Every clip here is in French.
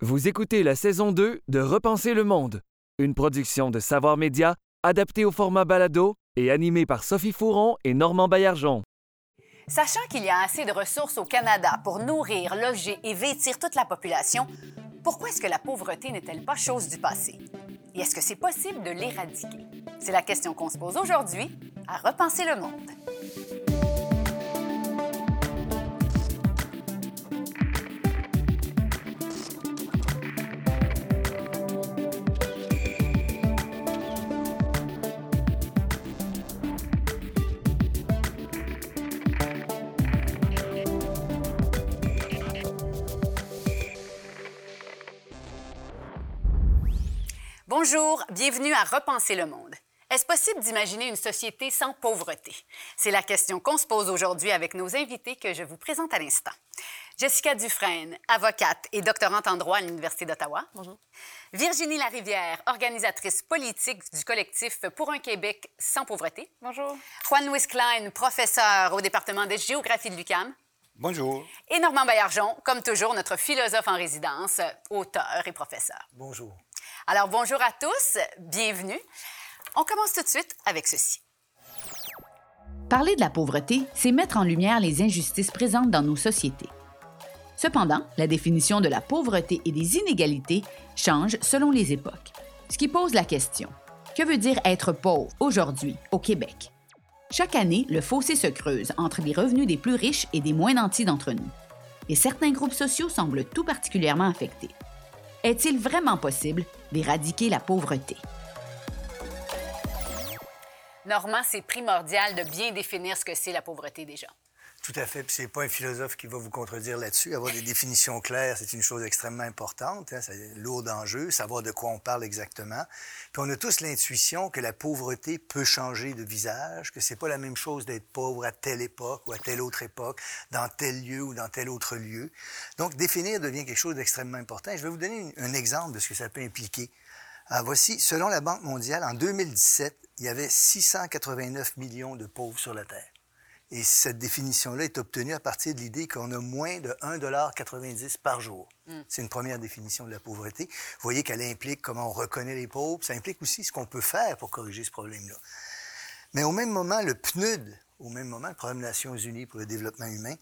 Vous écoutez la saison 2 de Repenser le monde, une production de Savoir Média adaptée au format balado et animée par Sophie Fouron et Normand Baillargeon. Sachant qu'il y a assez de ressources au Canada pour nourrir, loger et vêtir toute la population, pourquoi est-ce que la pauvreté n'est-elle pas chose du passé? Et est-ce que c'est possible de l'éradiquer? C'est la question qu'on se pose aujourd'hui à Repenser le monde. Bonjour, bienvenue à Repenser le monde. Est-ce possible d'imaginer une société sans pauvreté? C'est la question qu'on se pose aujourd'hui avec nos invités que je vous présente à l'instant. Jessica Dufresne, avocate et doctorante en droit à l'Université d'Ottawa. Bonjour. Virginie Larivière, organisatrice politique du collectif Pour un Québec sans pauvreté. Bonjour. Juan Luis Klein, professeur au département de géographie de l'UQAM. Bonjour. Et Normand Baillargeon, comme toujours, notre philosophe en résidence, auteur et professeur. Bonjour. Alors, bonjour à tous, bienvenue. On commence tout de suite avec ceci. Parler de la pauvreté, c'est mettre en lumière les injustices présentes dans nos sociétés. Cependant, la définition de la pauvreté et des inégalités change selon les époques. Ce qui pose la question, que veut dire être pauvre aujourd'hui au Québec? Chaque année, le fossé se creuse entre les revenus des plus riches et des moins nantis d'entre nous. Et certains groupes sociaux semblent tout particulièrement affectés. Est-il vraiment possible d'éradiquer la pauvreté? Normand, c'est primordial de bien définir ce que c'est la pauvreté déjà. Tout à fait. Puis c'est pas un philosophe qui va vous contredire là-dessus. Avoir des définitions claires, c'est une chose extrêmement importante. Hein. C'est lourd d'enjeux, savoir de quoi on parle exactement. Puis on a tous l'intuition que la pauvreté peut changer de visage, que c'est pas la même chose d'être pauvre à telle époque ou à telle autre époque, dans tel lieu ou dans tel autre lieu. Donc définir devient quelque chose d'extrêmement important. Je vais vous donner un exemple de ce que ça peut impliquer. Alors voici, selon la Banque mondiale, en 2017, il y avait 689 millions de pauvres sur la Terre. Et cette définition-là est obtenue à partir de l'idée qu'on a moins de 1,90 par jour. C'est une première définition de la pauvreté. Vous voyez qu'elle implique comment on reconnaît les pauvres. Ça implique aussi ce qu'on peut faire pour corriger ce problème-là. Mais au même moment, le PNUD, au même moment, le Programme des Nations Unies pour le développement humain,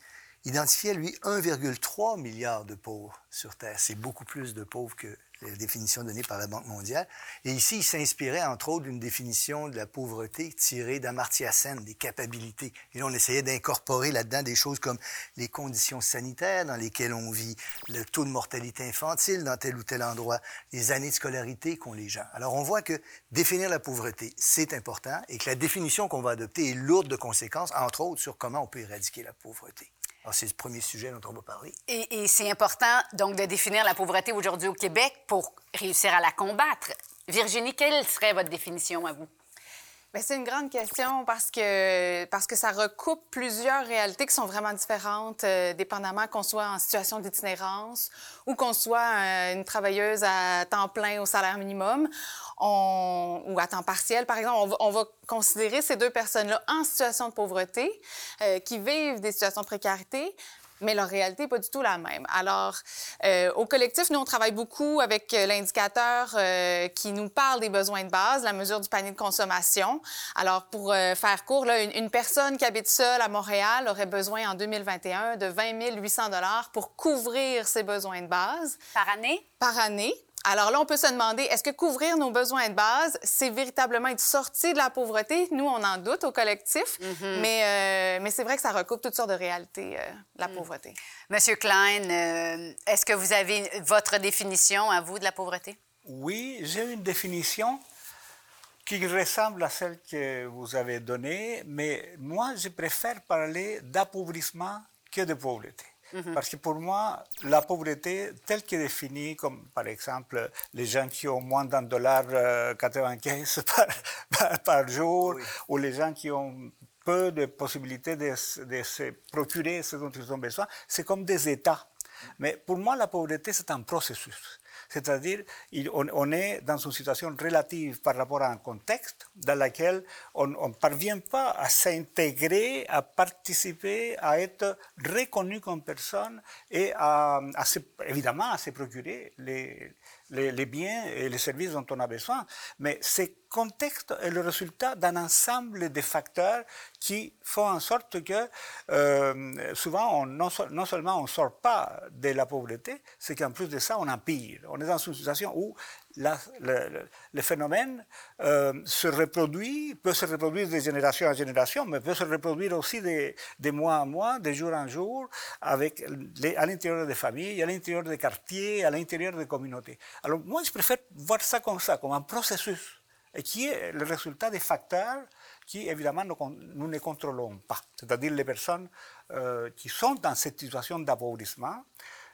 identifiait, lui, 1,3 milliard de pauvres sur Terre. C'est beaucoup plus de pauvres que la définition donnée par la Banque mondiale. Et ici, il s'inspirait, entre autres, d'une définition de la pauvreté tirée d'Amartya Sen, des capacités. Et là, on essayait d'incorporer là-dedans des choses comme les conditions sanitaires dans lesquelles on vit, le taux de mortalité infantile dans tel ou tel endroit, les années de scolarité qu'ont les gens. Alors, on voit que définir la pauvreté, c'est important et que la définition qu'on va adopter est lourde de conséquences, entre autres, sur comment on peut éradiquer la pauvreté. Alors, c'est le premier sujet dont on va parler. Et, et c'est important, donc, de définir la pauvreté aujourd'hui au Québec pour réussir à la combattre. Virginie, quelle serait votre définition à vous? Bien, c'est une grande question parce que, parce que ça recoupe plusieurs réalités qui sont vraiment différentes, euh, dépendamment qu'on soit en situation d'itinérance ou qu'on soit euh, une travailleuse à temps plein au salaire minimum ou à temps partiel, par exemple. On va, on va considérer ces deux personnes-là en situation de pauvreté, euh, qui vivent des situations de précarité, mais leur réalité n'est pas du tout la même. Alors, euh, au collectif, nous, on travaille beaucoup avec euh, l'indicateur euh, qui nous parle des besoins de base, la mesure du panier de consommation. Alors, pour euh, faire court, là, une, une, personne qui habite seule à Montréal aurait besoin en 2021 de 20 800 dollars pour couvrir ses besoins de base. Par année? Par année. Alors là, on peut se demander, est-ce que couvrir nos besoins de base, c'est véritablement être sorti de la pauvreté? Nous, on en doute au collectif, mm -hmm. mais, euh, mais c'est vrai que ça recoupe toutes sortes de réalités, euh, la mm. pauvreté. Monsieur Klein, euh, est-ce que vous avez votre définition à vous de la pauvreté? Oui, j'ai une définition qui ressemble à celle que vous avez donnée, mais moi, je préfère parler d'appauvrissement que de pauvreté. -hmm. Parce que pour moi, la pauvreté, telle qu'elle est définie, comme par exemple les gens qui ont moins d'un dollar euh, 95 par, par, par jour, oui. ou les gens qui ont peu de possibilités de, de se procurer ce dont ils ont besoin, c'est comme des États. Mais pour moi, la pauvreté, c'est un processus. C'est-à-dire, on, est dans une situation relative par rapport à un contexte dans lequel on ne parvient pas à s'intégrer, à participer, à être reconnu comme personne et évidemment à se procurer les, les, biens et les services dont on a besoin. Mais ce contexte est le résultat d'un ensemble de facteurs qui font en sorte que euh, souvent, on, non, non, seulement on ne sort pas de la pauvreté, c'est qu'en plus de ça, on empire. On est dans une situation où le, phénomène euh, se reproduit, peut se reproduire de génération en génération, mais peut se reproduire aussi de, de mois en mois, de jour en jour, à l'intérieur des familles, à l'intérieur des quartiers, à l'intérieur des communautés. Alors moi, je préfère voir ça comme ça, comme un processus, qui est le résultat des facteurs qui, évidemment, nous ne contrôlons pas. C'est-à-dire les personnes euh, qui sont dans cette situation d'appauvrissement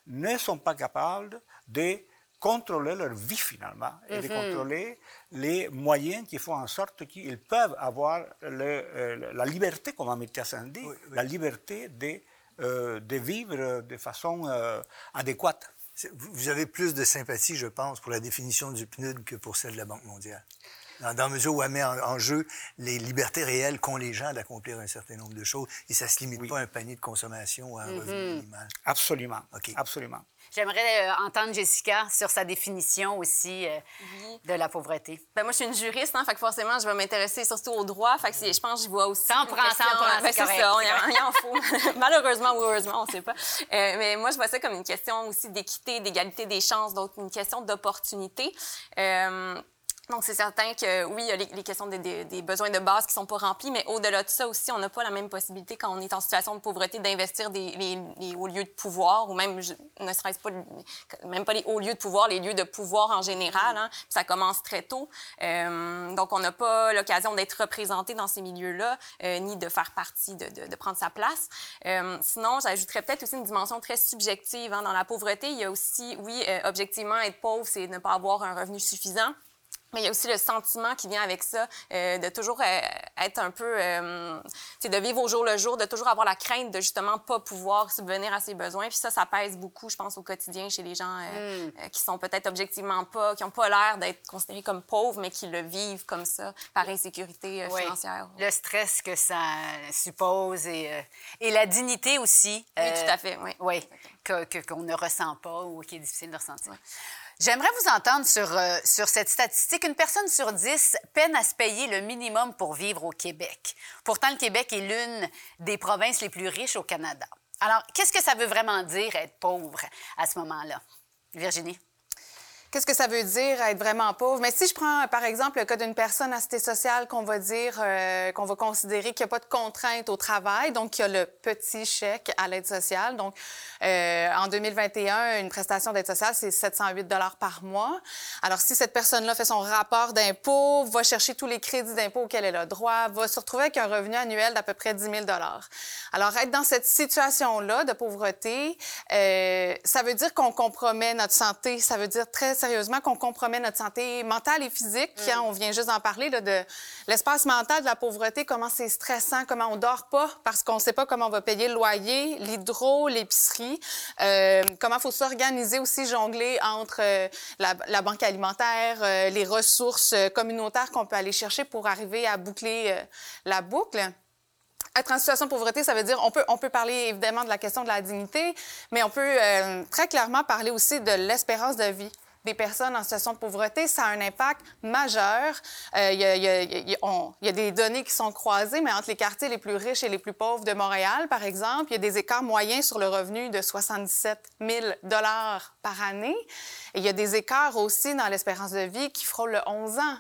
ne sont pas capables de contrôler leur vie finalement et de contrôler les moyens qui font en sorte qu'ils peuvent avoir le, euh, la liberté, comme Améthias dit, oui, oui. la liberté de, euh, de, vivre de façon euh, adéquate. Vous avez plus de sympathie, je pense, pour la définition du PNUD que pour celle de la Banque mondiale dans, dans la mesure où elle met en, en jeu les libertés réelles qu'ont les gens d'accomplir un certain nombre de choses et ça ne se limite oui. pas à un panier de consommation ou à un mm -hmm. revenu minimal. Absolument. Okay. Absolument. J'aimerais euh, entendre Jessica sur sa définition aussi euh, oui. de la pauvreté. Ben, moi, je suis une juriste, hein, fait que forcément, je vais m'intéresser surtout au droit. Fait que je pense que je vois aussi. Ça en prend, ça en prend. Ben, c'est ça, il y en faut. Malheureusement ou heureusement, on ne sait pas. Euh, mais moi, je vois ça comme une question aussi d'équité, d'égalité des chances, donc une question d'opportunité. Donc, c'est certain que oui, il y a les, questions des, besoins de base qui sont pas remplis, mais au-delà de ça aussi, on n'a pas la même possibilité quand on est en situation de pauvreté d'investir des, les, hauts lieux de pouvoir, ou même, ne serait-ce pas, même pas les hauts lieux de pouvoir, les lieux de pouvoir en général. Hein, ça commence très tôt. Euh, donc, on n'a pas l'occasion d'être représenté dans ces milieux-là, euh, ni de faire partie, de, prendre sa place. Euh, sinon, j'ajouterais peut-être aussi une dimension très subjective. Hein. Dans la pauvreté, il y a aussi, oui, objectivement, être pauvre, c'est ne pas avoir un revenu suffisant. Mais il y a aussi le sentiment qui vient avec ça, euh, de toujours euh, être un peu, euh, de vivre au jour le jour, de toujours avoir la crainte de justement pas pouvoir subvenir à ses besoins. Puis ça, ça pèse beaucoup, je pense, au quotidien chez les gens mm. qui sont peut-être objectivement pas, qui n'ont pas l'air d'être considérés comme pauvres, mais qui le vivent comme ça par insécurité oui. financière. Le stress que ça suppose et, et la dignité aussi. Oui, tout à fait, oui. Oui, qu'on qu ne ressent pas ou qui est difficile de ressentir. Oui. J'aimerais vous entendre sur, euh, sur cette statistique. Une personne sur dix peine à se payer le minimum pour vivre au Québec. Pourtant, le Québec est l'une des provinces les plus riches au Canada. Alors, qu'est-ce que ça veut vraiment dire être pauvre à ce moment-là? Virginie? Qu'est-ce que ça veut dire être vraiment pauvre? Mais si je prends, par exemple, le cas d'une personne à cité sociale qu'on va dire, euh, qu'on va considérer qu'il n'y a pas de contrainte au travail, donc il y a le petit chèque à l'aide sociale. Donc, euh, en 2021, une prestation d'aide sociale, c'est 708 dollars par mois. Alors, si cette personne-là fait son rapport d'impôt, va chercher tous les crédits d'impôt auxquels elle a droit, va se retrouver avec un revenu annuel d'à peu près 10 000 dollars. Alors, être dans cette situation-là de pauvreté, euh, ça veut dire qu'on compromet notre santé. Ça veut dire très sérieusement qu'on compromet notre santé mentale et physique. Mm. Hein, on vient juste d'en parler là, de l'espace mental de la pauvreté, comment c'est stressant, comment on dort pas parce qu'on ne sait pas comment on va payer le loyer, l'hydro, l'épicerie, euh, comment il faut s'organiser aussi, jongler entre euh, la, la, banque alimentaire, euh, les ressources euh, communautaires qu'on peut aller chercher pour arriver à boucler la boucle être en situation de pauvreté, ça veut dire on peut on peut parler évidemment de la question de la dignité, mais on peut euh, très clairement parler aussi de l'espérance de vie des personnes en situation de pauvreté, ça a un impact majeur. Euh, il, y a, il, y a, il y a des données qui sont croisées, mais entre les quartiers les plus riches et les plus pauvres de Montréal, par exemple, il y a des écarts moyens sur le revenu de 77 000 dollars par année. Et il y a des écarts aussi dans l'espérance de vie qui frôlent le 11 ans.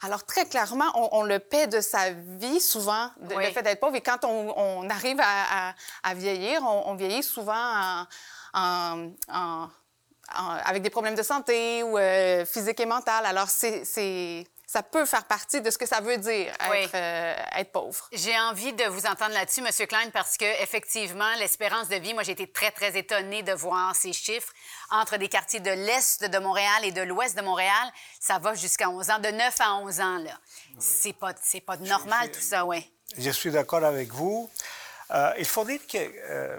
Alors, très clairement, on, on, le paie de sa vie, souvent, de, oui. le fait d'être pauvre. Et quand on, on arrive à, à, à vieillir, on, on, vieillit souvent en, en, en avec des problèmes de santé ou euh, physique et mental. Alors, c'est ça peut faire partie de ce que ça veut dire être, oui. euh, être pauvre. J'ai envie de vous entendre là-dessus, M. Klein, parce que effectivement, l'espérance de vie, moi, j'ai été très, très étonnée de voir ces chiffres. Entre des quartiers de l'Est de Montréal et de l'Ouest de Montréal, ça va jusqu'à 11 ans, de 9 à 11 ans, là. Oui. C'est pas, pas normal, tout ça, oui. Je suis d'accord avec vous. Euh, il faut dire que euh,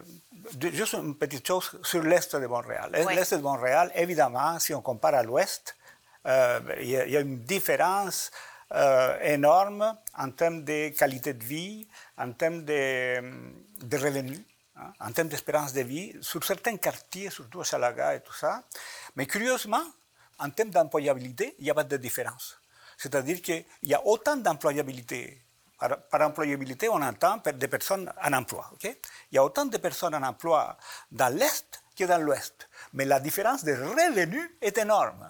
juste une petite chose sur l'Est de Montréal. L'Est de Montréal, évidemment, si on compare à l'Ouest, euh, il y, a une différence euh, énorme en termes de qualité de vie, en termes de, de revenus, hein, en termes d'espérance de vie, sur certains quartiers, surtout à Salaga et tout ça. Mais curieusement, en termes d'employabilité, il n'y a pas de différence. C'est-à-dire qu'il y a autant d'employabilité. Par, employabilité, on entend des personnes en emploi. il y a autant de personnes en emploi dans l'Est que dans l'Ouest. Mais la différence de revenus est énorme.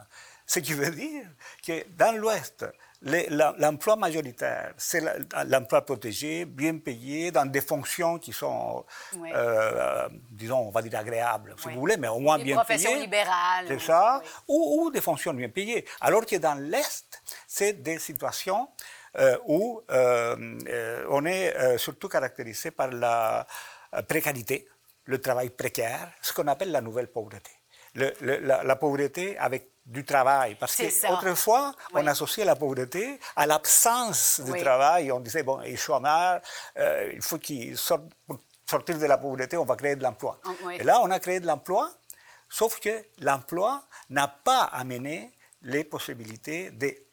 Ce qui veut dire que dans l'Ouest, L'emploi majoritaire, c'est l'emploi protégé, bien payé, dans des fonctions qui sont, euh, disons, on va dire agréables, si vous voulez, mais au moins bien payées. Des professions libérales. C'est ça, ou, des fonctions bien payées. Alors que dans l'Est, c'est des situations euh, où euh, on est surtout caractérisé par la précarité, le travail précaire, ce qu'on appelle la nouvelle pauvreté. la, la, pauvreté avec du travail. Parce qu'autrefois, on associait la pauvreté à l'absence de travail. On disait, bon, il est chômeur, euh, il faut qu'il sorte. Pour sortir de la pauvreté, on va créer de l'emploi. Oh, Et là, on a créé de l'emploi, sauf que l'emploi n'a pas amené les possibilités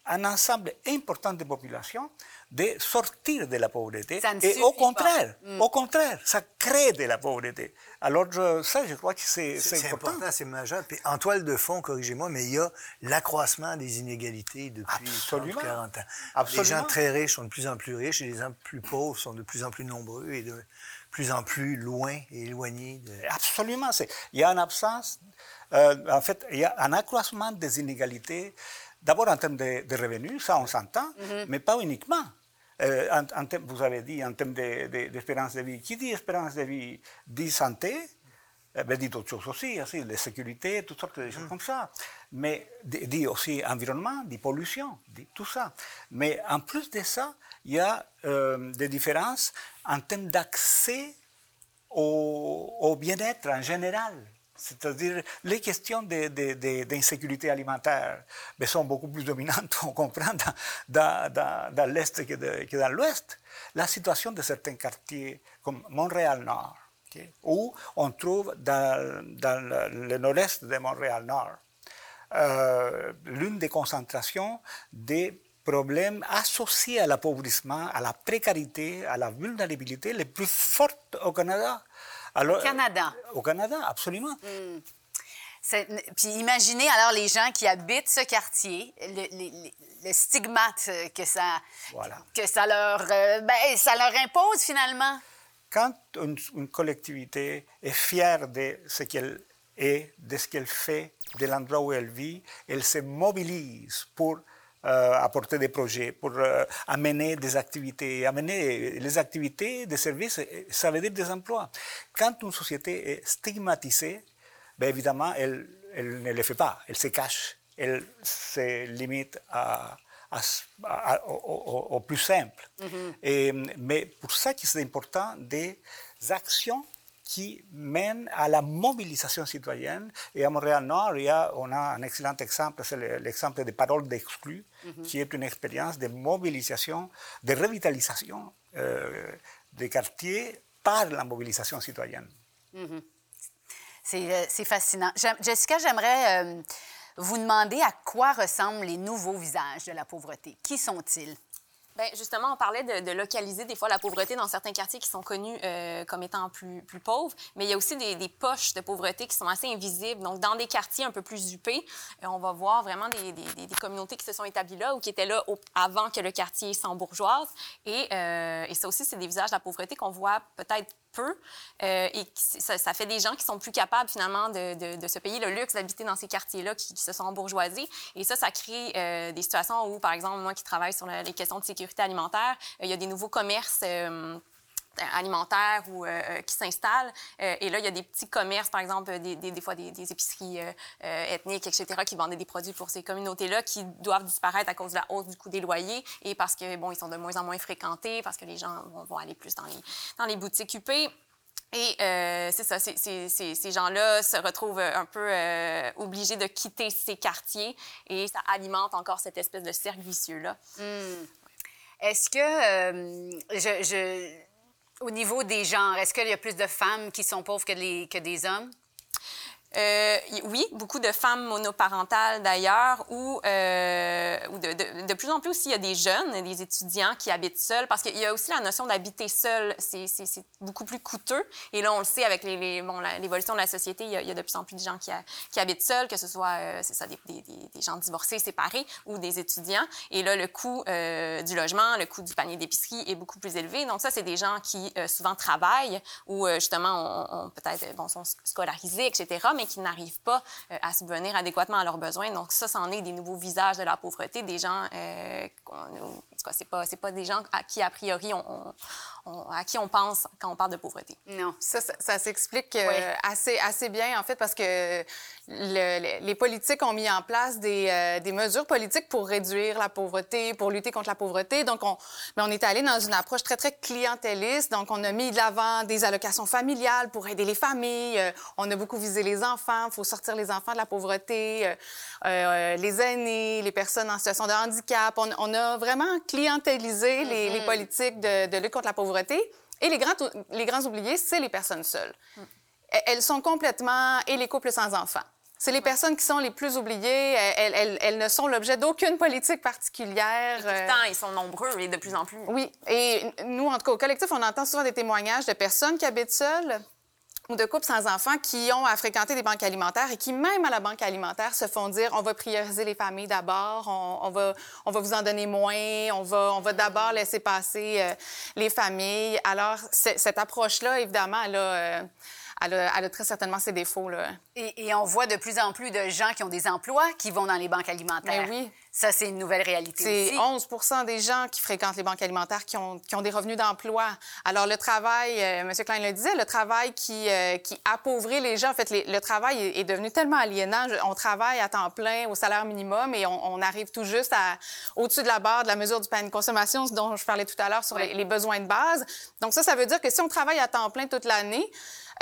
d'un ensemble important de populations de sortir de la pauvreté. et au contraire, mm. au contraire, ça crée de la pauvreté. Alors ça, je crois que c'est important. C'est c'est majeur. Puis en toile de fond, corrigez-moi, mais il y a l'accroissement des inégalités depuis 30 40 ans. Absolument. Les gens très riches sont de plus en plus riches et les gens plus pauvres sont de plus en plus nombreux et de plus en plus loin et éloignés. De... Absolument. Il y a une absence, euh, en fait, il y a un accroissement des inégalités D'abord en termes de, revenus, ça on s'entend, mhm. mais pas uniquement. Euh, en, vous avez dit en termes d'espérance de, vie. Qui dit espérance de vie dit santé, eh ben, dit d'autres choses aussi, aussi, la sécurité, toutes sortes de choses mhm. comme ça. Mais dit aussi environnement, dit pollution, dit tout ça. Mais en plus de ça, il y a euh, des différences en termes d'accès au, au bien-être en général. C'est-à-dire, les questions d'insécurité alimentaire mais sont beaucoup plus dominantes, on comprend, dans, l'Est que, dans l'Ouest. La situation de certains quartiers, comme Montréal-Nord, où on trouve dans, dans le, nord-est de Montréal-Nord euh, l'une des concentrations des problèmes associés à l'appauvrissement, à la précarité, à la vulnérabilité les plus fortes au Canada au Canada. Au Canada, absolument. Hmm. Puis imaginez alors les gens qui habitent ce quartier, le, stigmate que ça, que ça leur, euh, ben, ça leur impose finalement. Quand une, collectivité est fière de ce qu'elle est, de ce qu'elle fait, de l'endroit où elle vit, elle se mobilise pour euh, apporter des projets, pour euh, amener des activités. Amener les activités, des services, ça veut dire des emplois. Quand une société est stigmatisée, bien évidemment, elle, elle ne le fait pas, elle se cache, elle se limite à, au, plus simple. Mm-hmm. Et, mais pour ça, c'est important des actions qui mène à la mobilisation citoyenne. Et à Montréal-Nord, on a un excellent exemple, c'est l'exemple des paroles d'exclus, mhm. qui est une expérience de mobilisation, de revitalisation euh, des quartiers par la mobilisation citoyenne. Mhm. Euh, c'est fascinant. Jessica, j'aimerais euh, vous demander à quoi ressemblent les nouveaux visages de la pauvreté. Qui sont-ils? Bien, justement, on parlait de, localiser des fois la pauvreté dans certains quartiers qui sont connus euh, comme étant plus, pauvres, mais il y a aussi des, poches de pauvreté qui sont assez invisibles. Donc, dans des quartiers un peu plus huppés, euh, on va voir vraiment des, des, communautés qui se sont établies là ou qui étaient là avant que le quartier s'embourgeoise. Et, euh, et ça aussi, c'est des visages de la pauvreté qu'on voit peut-être Euh, et ça, fait des gens qui sont plus capables finalement de, de, se payer le luxe d'habiter dans ces quartiers-là qui, se sont bourgeoisés. Et ça, ça crée euh, des situations où, par exemple, moi qui travaille sur les questions de sécurité alimentaire, euh, il y a des nouveaux commerces alimentaires ou qui s'installent. et là, il y a des petits commerces, par exemple, des, des, fois des, épiceries ethniques, etc., qui vendaient des produits pour ces communautés-là qui doivent disparaître à cause de la hausse du coût des loyers et parce que, bon, ils sont de moins en moins fréquentés, parce que les gens vont, aller plus dans les, dans les boutiques huppées. Et euh, c'est ça, ces gens-là se retrouvent un peu euh, obligés de quitter ces quartiers et ça alimente encore cette espèce de cercle vicieux-là. Hmm. Est-ce que euh, je, Au niveau des genres, est-ce qu'il y a plus de femmes qui sont pauvres que, que des hommes? Euh, oui, beaucoup de femmes monoparentales d'ailleurs, ou, euh, de, plus en plus aussi, il y a des jeunes, des étudiants qui habitent seuls, parce qu'il y a aussi la notion d'habiter seul, c'est beaucoup plus coûteux. Et là, on le sait avec l'évolution de la société, il y, a, de plus en plus de gens qui, habitent seuls, que ce soit euh, des, gens divorcés, séparés, ou des étudiants. Et là, le coût du logement, le coût du panier d'épicerie est beaucoup plus élevé. Donc ça, c'est des gens qui souvent travaillent, ou justement, on peut-être bon, sont scolarisés, etc., mais qui n'arrivent pas euh, à subvenir adéquatement à leurs besoins. Donc ça, c'en est des nouveaux visages de la pauvreté, des gens, euh, c'est pas, pas des gens à qui, a priori, on, à qui on pense quand on parle de pauvreté. Non, ça, ça, s'explique euh, assez, assez bien, en fait, parce que le, les politiques ont mis en place des, euh, des, mesures politiques pour réduire la pauvreté, pour lutter contre la pauvreté. Donc, on, mais on est allé dans une approche très, très clientéliste. Donc, on a mis de l'avant des allocations familiales pour aider les familles. Euh, on a beaucoup visé les enfants. Il faut sortir les enfants de la pauvreté, les aînés, les personnes en situation de handicap. On, on a vraiment clientélisé les, les, mm-hmm. politiques de, de lutte contre la pauvreté et les grands, les grands oubliés, c'est les personnes seules. Mm. Elles sont complètement... et les couples sans enfants. C'est les personnes qui sont les plus oubliées. Elles, elles, elles ne sont l'objet d'aucune politique particulière. Et pourtant, ils sont nombreux et de plus en plus. Oui. Et nous, en tout cas, au collectif, on entend souvent des témoignages de personnes qui habitent seules ou de couples sans enfants qui ont à fréquenter des banques alimentaires et qui, même à la banque alimentaire, se font dire on va prioriser les familles d'abord, on, va, on va vous en donner moins, on va, on va d'abord laisser passer euh, les familles. Alors, cette approche-là, évidemment, elle a, euh, elle, a, elle a, très certainement ses défauts. Là. Et, et, on voit de plus en plus de gens qui ont des emplois qui vont dans les banques alimentaires. Mais oui. Ça, c'est une nouvelle réalité C'est 11 des gens qui fréquentent les banques alimentaires qui ont, qui ont des revenus d'emploi. Alors, le travail, euh, M. Klein le disait, le travail qui, euh, qui appauvrit les gens, en fait, les, le travail est, est, devenu tellement aliénant. On travaille à temps plein, au salaire minimum, et on, on arrive tout juste à, au-dessus de la barre de la mesure du panier de consommation, dont je parlais tout à l'heure sur oui. les, les besoins de base. Donc, ça, ça veut dire que si on travaille à temps plein toute l'année,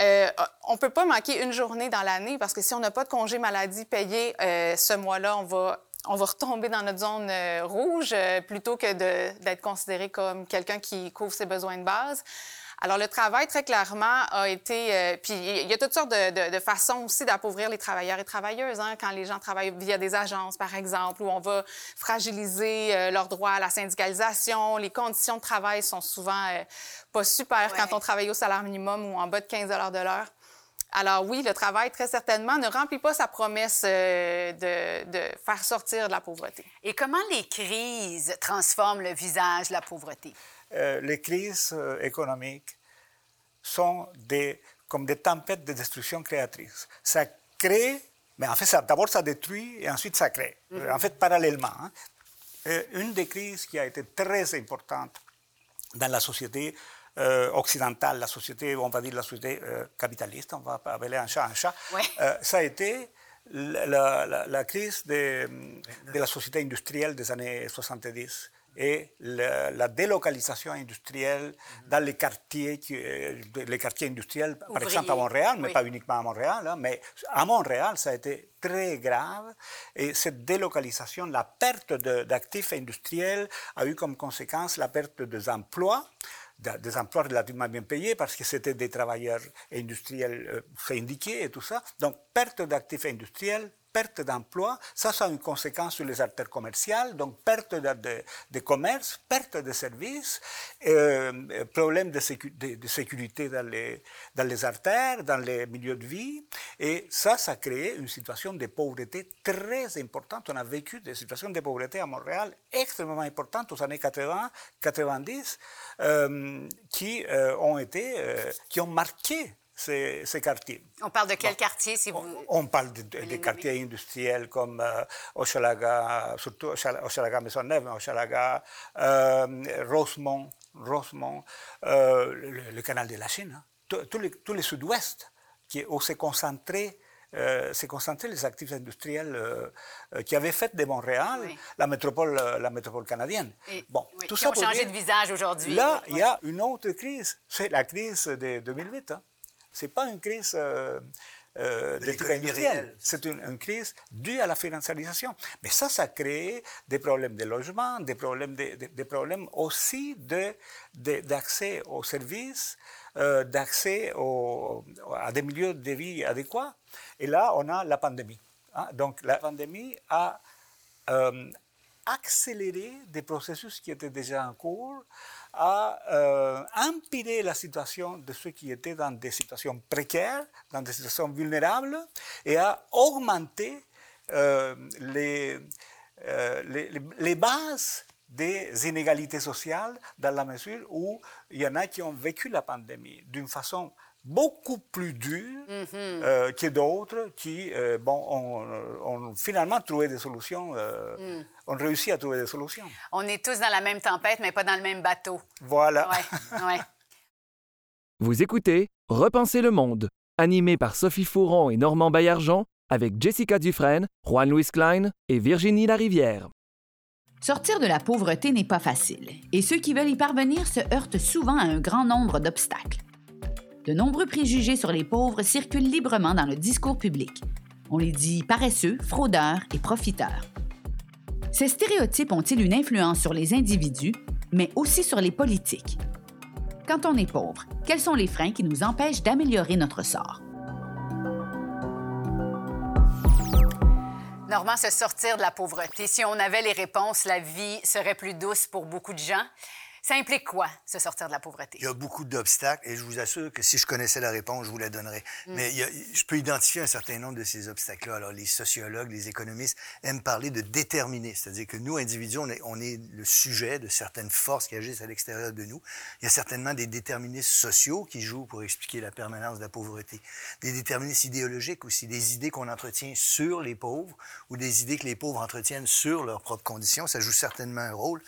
euh, on peut pas manquer une journée dans l'année parce que si on n'a pas de congé maladie payé euh, ce mois-là, on va on va retomber dans notre zone euh, rouge euh, plutôt que d'être considéré comme quelqu'un qui couvre ses besoins de base. Alors, le travail, très clairement, a été... Euh, puis, il y a toutes sortes de, de, de façons aussi d'appauvrir les travailleurs et travailleuses. Hein, quand les gens travaillent via des agences, par exemple, où on va fragiliser euh, leurs droits à la syndicalisation. Les conditions de travail sont souvent euh, pas super ouais. quand on travaille au salaire minimum ou en bas de 15 de l'heure. Alors oui, le travail, très certainement, ne remplit pas sa promesse euh, de, de, faire sortir de la pauvreté. Et comment les crises transforment le visage de la pauvreté? Euh, les crises euh, économiques sont des, comme des tempêtes de destruction créatrice. Ça crée, mais en fait, d'abord ça détruit et ensuite ça crée. Mm -hmm. En fait, parallèlement. Hein. une des crises qui a été très importante dans la société euh, occidentale, la société, on va dire la société euh, capitaliste, on va appeler un chat un chat, ouais. euh, ça a été la, la, la crise de, de, la société industrielle des années 70 et la, la délocalisation industrielle dans les quartiers, qui, les quartiers industriels, Ouvrier. par exemple à Montréal, mais oui. pas uniquement à Montréal, hein, mais à Montréal, ça a été très grave. Et cette délocalisation, la perte d'actifs industriels a eu comme conséquence la perte des emplois des emplois relativement bien payés parce que c'était des travailleurs industriels euh, syndiqués et tout ça. Donc, perte d'actifs industriels, perte d'emploi, ça, a une conséquence sur les artères commerciales, donc perte de, commerce, perte de services, euh, problème de, sécu de, de, sécurité dans les, artères, dans les milieux de vie, et ça, ça a créé une situation de pauvreté très importante. On a vécu des situations de pauvreté à Montréal extrêmement importantes aux années 80, 90, euh, qui euh, ont été, euh, qui ont marqué ces, ces, quartiers. On parle de quel bon, quartier, si vous... On, on parle de, de, des quartiers industriels comme euh, Hochelaga, surtout Hochelaga Maisonneuve, Hochelaga, euh, Rosemont, Rosemont euh, le, le, canal de la Chine, hein. tous les sud-ouest, où s'est concentré euh, concentré les actifs industriels euh, euh, qui avaient fait de Montréal oui. la, métropole, la métropole canadienne. Et, bon, oui, tout ça ont changé dire, de visage aujourd'hui. Là, il y a une autre crise, c'est la crise de 2008. Hein. C'est pas une crise euh, des trucs industriels. C'est une, crise due à la financiarisation. Mais ça, ça crée des problèmes de logement, des problèmes, des problèmes aussi d'accès aux services, euh, d'accès à des milieux de vie adéquats. Et là, on a la pandémie. Hein. Donc, la pandémie a euh, accéléré des processus qui étaient déjà en cours, a euh, empiré la situation de ceux qui étaient dans des situations précaires, dans des situations vulnérables, et a augmenté euh, les, les, les, bases des inégalités sociales dans la mesure où il y en a qui ont vécu la pandémie d'une façon beaucoup plus dur mhm. euh, que d'autres qui, euh, bon, ont, finalement trouvé des solutions, euh, mm. ont réussi à trouver des solutions. On est tous dans la même tempête, mais pas dans le même bateau. Voilà. Ouais, Vous écoutez Repenser le monde, animé par Sophie Fouron et Normand Baillargeon, avec Jessica Dufresne, Juan-Louis Klein et Virginie Larivière. Sortir de la pauvreté n'est pas facile, et ceux qui veulent y parvenir se heurtent souvent à un grand nombre d'obstacles. De nombreux préjugés sur les pauvres circulent librement dans le discours public. On les dit paresseux, fraudeurs et profiteurs. Ces stéréotypes ont-ils une influence sur les individus, mais aussi sur les politiques? Quand on est pauvre, quels sont les freins qui nous empêchent d'améliorer notre sort? Normand, se sortir de la pauvreté, si on avait les réponses, la vie serait plus douce pour beaucoup de gens. Ça implique quoi, se sortir de la pauvreté? Il y a beaucoup d'obstacles et je vous assure que si je connaissais la réponse, je vous la donnerais. Mm. Mais je peux identifier un certain nombre de ces obstacles-là. Alors, les sociologues, les économistes aiment parler de déterminer, c'est-à-dire que nous, individus, on est, on est, le sujet de certaines forces qui agissent à l'extérieur de nous. Il y a certainement des déterministes sociaux qui jouent pour expliquer la permanence de la pauvreté. Des déterministes idéologiques aussi, des idées qu'on entretient sur les pauvres ou des idées que les pauvres entretiennent sur leurs propres conditions. Ça joue certainement un rôle.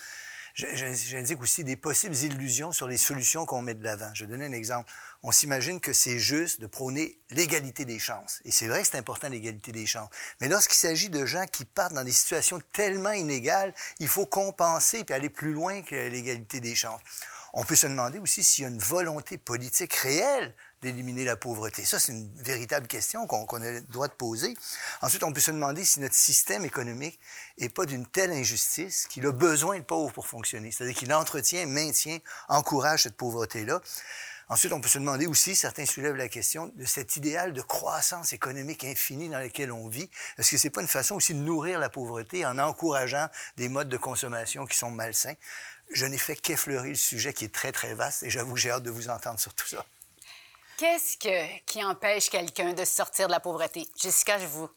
J'indique aussi des possibles illusions sur les solutions qu'on met de l'avant. Je vais donner un exemple. On s'imagine que c'est juste de prôner l'égalité des chances. Et c'est vrai que c'est important l'égalité des chances. Mais lorsqu'il s'agit de gens qui partent dans des situations tellement inégales, il faut compenser et aller plus loin que l'égalité des chances. On peut se demander aussi s'il y a une volonté politique réelle d'éliminer la pauvreté? Ça, c'est une véritable question qu'on a le droit de poser. Ensuite, on peut se demander si notre système économique n'est pas d'une telle injustice qu'il a besoin de pauvres pour fonctionner. C'est-à-dire qu'il entretient, maintient, encourage cette pauvreté-là. Ensuite, on peut se demander aussi, certains soulèvent la question de cet idéal de croissance économique infinie dans lequel on vit. Est-ce que c'est pas une façon aussi de nourrir la pauvreté en encourageant des modes de consommation qui sont malsains? Je n'ai fait qu'effleurer le sujet qui est très, très vaste et j'avoue que j'ai hâte de vous entendre sur tout ça. Qu'est-ce qui empêche quelqu'un de sortir de la pauvreté? Jessica, je vous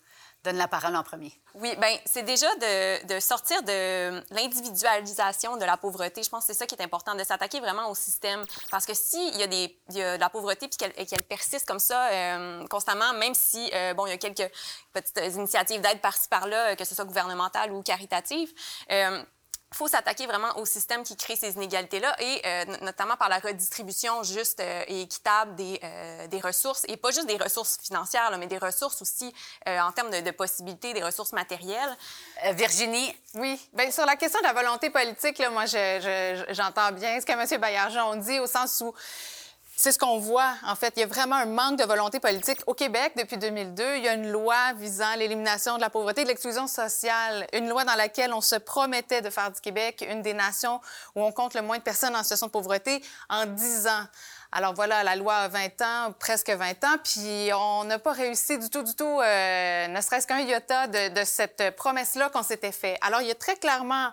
donne la parole en premier. Oui, bien, c'est déjà de, sortir de l'individualisation de la pauvreté. Je pense que c'est ça qui est important, de s'attaquer vraiment au système. Parce que s'il y, a y a de la pauvreté et qu'elle persiste comme ça euh, constamment, même si, euh, bon, il y a quelques petites initiatives d'aide par-ci par-là, que ce soit gouvernementale ou caritative, euh, il faut s'attaquer vraiment au système qui crée ces inégalités-là et euh, notamment par la redistribution juste euh, et équitable des, euh, des, ressources et pas juste des ressources financières, mais des ressources aussi en termes de, de, possibilités, des ressources matérielles. Virginie? Oui. Bien, sur la question de la volonté politique, là, moi, j'entends je, bien ce que M. Baillargeon dit au sens où c'est ce qu'on voit, en fait. Il y a vraiment un manque de volonté politique. Au Québec, depuis 2002, il y a une loi visant l'élimination de la pauvreté et de l'exclusion sociale. Une loi dans laquelle on se promettait de faire du Québec une des nations où on compte le moins de personnes en situation de pauvreté en 10 ans. Alors voilà, la loi a 20 ans, presque 20 ans, puis on n'a pas réussi du tout, du tout, euh, ne serait-ce qu'un iota de, de cette promesse-là qu'on s'était fait. Alors il y a très clairement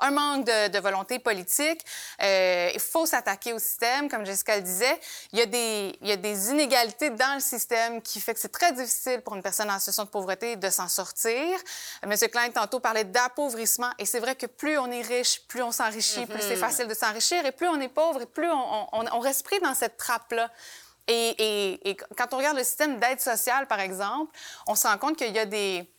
un manque de, volonté politique. Euh, il faut s'attaquer au système, comme Jessica le disait. Il y, a des, il y a des inégalités dans le système qui fait que c'est très difficile pour une personne en situation de pauvreté de s'en sortir. M. Klein, tantôt, parlait d'appauvrissement. Et c'est vrai que plus on est riche, plus on s'enrichit, plus c'est mm-hmm. facile de s'enrichir. Et plus on est pauvre, et plus on, on, on reste pris dans cette trappe-là. Et, et, et quand on regarde le système d'aide sociale, par exemple, on se rend compte qu'il y a des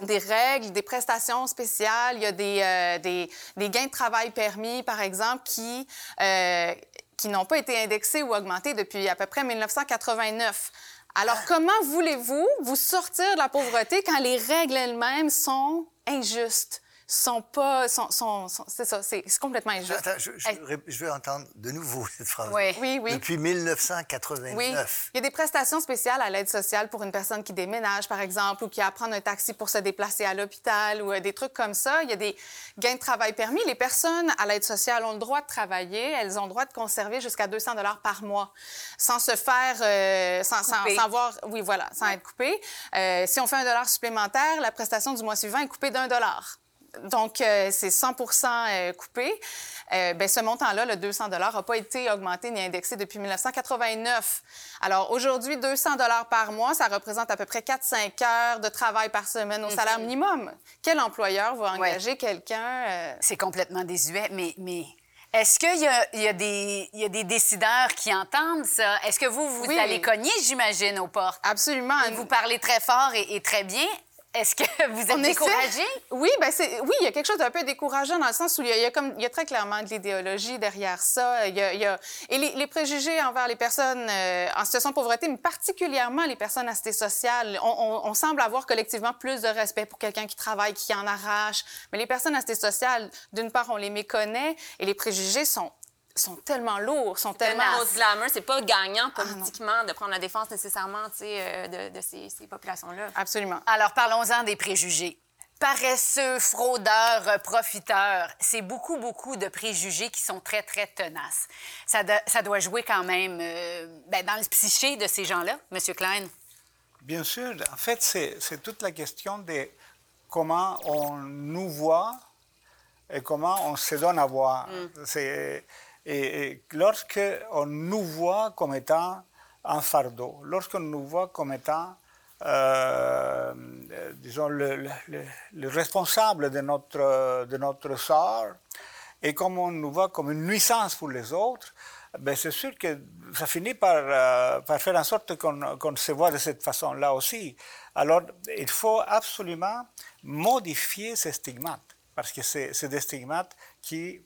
des règles, des prestations spéciales, il y a des, euh, des, des gains de travail permis, par exemple, qui, euh, qui n'ont pas été indexés ou augmentés depuis à peu près 1989. Alors, ah. comment voulez-vous vous sortir de la pauvreté quand les règles elles-mêmes sont injustes? Sont pas, sont, sont, sont- c'est ça, c'est c'est complètement injuste. Attends, je, je veux ré- je veux entendre de nouveau cette phrase. Oui. Oui, oui. Depuis 1989. Oui, il y a des prestations spéciales à l'aide sociale pour une personne qui déménage, par exemple, ou qui a à prendre un taxi pour se déplacer à l'hôpital, ou euh, des trucs comme ça. Il y a des gains de travail permis. Les personnes à l'aide sociale ont le droit de travailler. Elles ont le droit de conserver jusqu'à 200 dollars par mois, sans se faire, euh, sans, sans, sans avoir, oui, voilà, sans être coupé. Euh, si on fait un dollar supplémentaire, la prestation du mois suivant est coupée d'un dollar. Donc, euh, c'est 100% euh, coupé. Euh, ben, ce montant-là, le 200 n'a pas été augmenté ni indexé depuis 1989. Alors, aujourd'hui, 200 par mois, ça représente à peu près 4-5 heures de travail par semaine au salaire minimum. Quel employeur va engager quelqu'un? euh, C'est complètement désuet, mais, mais est-ce qu'il y a, y, des- il y a des décideurs qui entendent ça? Est-ce que vous, vous Oui. allez cogner, j'imagine, aux portes? Absolument. Et vous parlez très fort et, et très bien. Est-ce que vous êtes découragé? Oui, ben c'est oui, il y a quelque chose d'un peu décourageant dans le sens où il y a, il y a comme il y a très clairement de l'idéologie derrière ça. Il y a, il y a- et les, les préjugés envers les personnes euh, en situation de pauvreté, mais particulièrement les personnes à cité sociale. On, on- on semble avoir collectivement plus de respect pour quelqu'un qui travaille, qui en arrache. Mais les personnes à cité sociale, d'une part, on les méconnaît et les préjugés sont sont tellement lourds, sont tellement Tellement glamour, c'est pas gagnant Ah, politiquement de prendre la défense nécessairement tu sais, euh, de, de ces, ces populations-là. absolument. Alors, parlons-en des préjugés. Paresseux, fraudeurs, profiteurs, c'est beaucoup, beaucoup de préjugés qui sont très, très tenaces. Ça, do- ça doit jouer quand même euh, ben, dans le psyché de ces gens-là, M. Klein. Bien sûr, en fait, c'est toute la question de comment on nous voit et comment on se donne à voir. C'est- Et, et lorsque on nous voit comme étant un fardeau, lorsqu'on nous voit comme étant, euh, disons, le, le- le- le responsable de notre, de notre sort, et comme on nous voit comme une nuisance pour les autres, ben c'est sûr que ça finit par, euh, par faire en sorte qu'on qu'on se voit de cette façon-là aussi. Alors, il faut absolument modifier ces stigmates, parce que c'est des stigmates qui,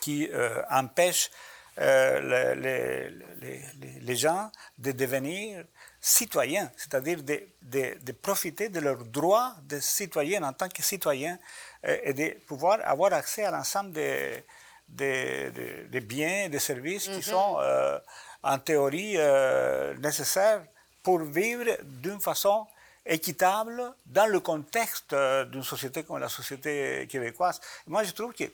qui euh, empêchent euh, le- le- le- les, les gens de devenir citoyens, c'est-à-dire de, de- de profiter de leurs droits de citoyens en tant que citoyens euh, et de pouvoir avoir accès à l'ensemble des, des, biens et des services qui sont euh, en théorie nécessaires pour vivre d'une façon équitable dans le contexte d'une société comme la société québécoise. Moi, je trouve que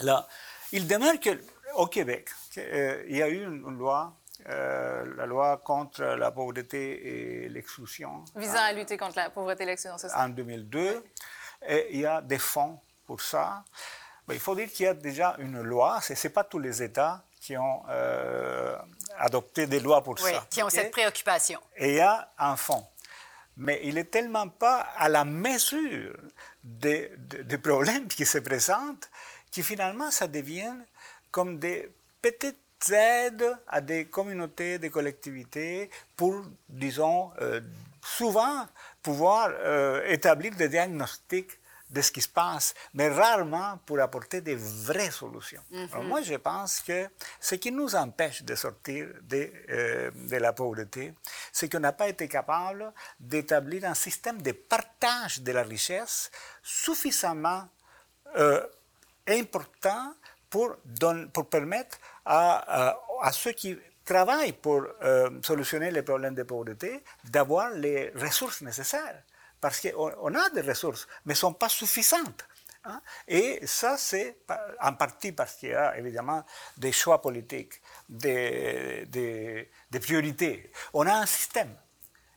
Là, il demeure qu'au Québec, euh, il y a eu une, loi, euh, la loi contre la pauvreté et l'exclusion Visant à lutter contre la pauvreté et l'exclusion sociale. en 2002, et il y a des fonds pour ça. Mais il faut dire qu'il y a déjà une loi, ce n'est pas tous les États qui ont euh, adopté des lois pour Oui, ça. qui ont cette préoccupation. Et il y a un fonds. Mais il n'est tellement pas à la mesure des, des- des problèmes qui se présentent que finalement ça devient comme des petites aides à des communautés, des collectivités pour, disons, euh, souvent pouvoir euh, établir des diagnostics de ce qui se passe, mais rarement pour apporter des vraies solutions. Alors moi, je pense que ce qui nous empêche de sortir de, euh, de la pauvreté, c'est qu'on n'a pas été capable d'établir un système de partage de la richesse suffisamment euh, important pour, permettre à, ceux qui travaillent pour euh, solutionner les problèmes de pauvreté d'avoir les ressources nécessaires. Parce qu'on on a des ressources, mais ne sont pas suffisantes. hein. Et ça, c'est en partie parce qu'il y a évidemment des choix politiques, des priorités. On a un système.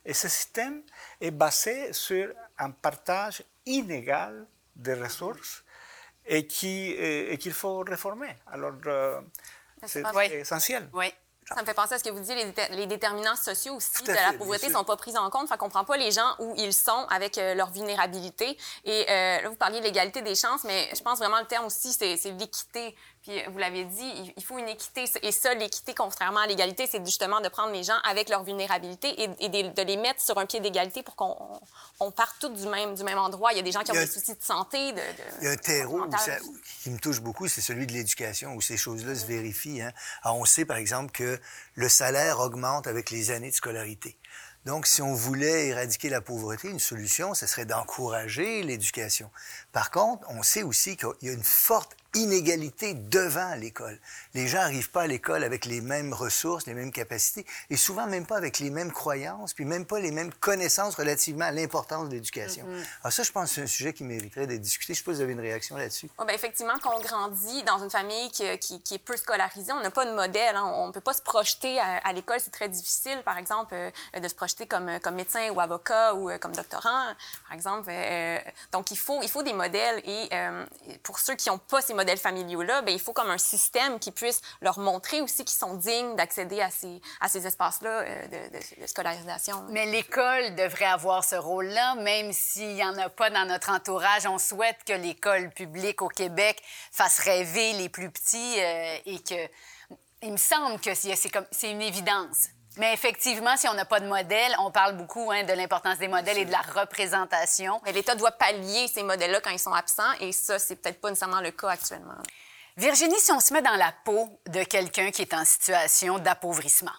Et ce système est basé sur un partage inégal des ressources et qui- et- qu'il faut réformer. Alors, euh, c'est Oui. essentiel. Oui. Ça me fait penser à ce que vous disiez, les, déter- les déterminants sociaux aussi de la pauvreté ne sont pas pris en compte. Fait qu'on prend pas les gens où ils sont avec euh, leur vulnérabilité. Et euh, là, vous parliez de l'égalité des chances, mais je pense vraiment le terme aussi, c'est l'équité. Puis euh, vous l'avez dit, il- faut une équité. Et ça, l'équité, contrairement à l'égalité, c'est justement de prendre les gens avec leur vulnérabilité et, et de, de les mettre sur un pied d'égalité pour qu'on on parte tous du même, du même endroit. Il y a des gens qui ont des soucis de santé, de... de- Il y a un terreau ça- qui me touche beaucoup, c'est celui de l'éducation, où ces choses-là se vérifient. hein. Alors, on sait, par exemple, que le salaire augmente avec les années de scolarité. Donc, si on voulait éradiquer la pauvreté, une solution, ce serait d'encourager l'éducation. Par contre, on sait aussi qu'il y a une forte inégalité devant l'école. Les gens n'arrivent pas à l'école avec les mêmes ressources, les mêmes capacités, et souvent même pas avec les mêmes croyances, puis même pas les mêmes connaissances relativement à l'importance de l'éducation. Alors ah, ça, je pense que c'est un sujet qui mériterait d'être discuté. Je sais pas si vous avez une réaction là-dessus. Oh, ben effectivement, quand on grandit dans une famille qui, qui, est peu scolarisée, on n'a pas de modèle. Hein. On ne peut pas se projeter à, l'école. C'est très difficile, par exemple, euh, de se projeter comme, comme médecin ou avocat ou euh, comme doctorant, par exemple. Euh, donc, il faut, il faut des modèles. Et pour ceux qui n'ont pas ces modèles, modèles familiaux-là, ben, il faut comme un système qui puisse leur montrer aussi qu'ils sont dignes d'accéder à ces, à ces espaces-là euh, de, scolarisation. Mais l'école devrait avoir ce rôle-là, même s'il n'y en a pas dans notre entourage. On souhaite que l'école publique au Québec fasse rêver les plus petits euh, et que... Il me semble que c'est une évidence. Mais effectivement, si on n'a pas de modèle, on parle beaucoup hein, de l'importance des modèles et de la représentation. Mais l'État doit pallier ces modèles-là quand ils sont absents, et ça, c'est peut-être pas nécessairement le cas actuellement. Virginie, si on se met dans la peau de quelqu'un qui est en situation d'appauvrissement,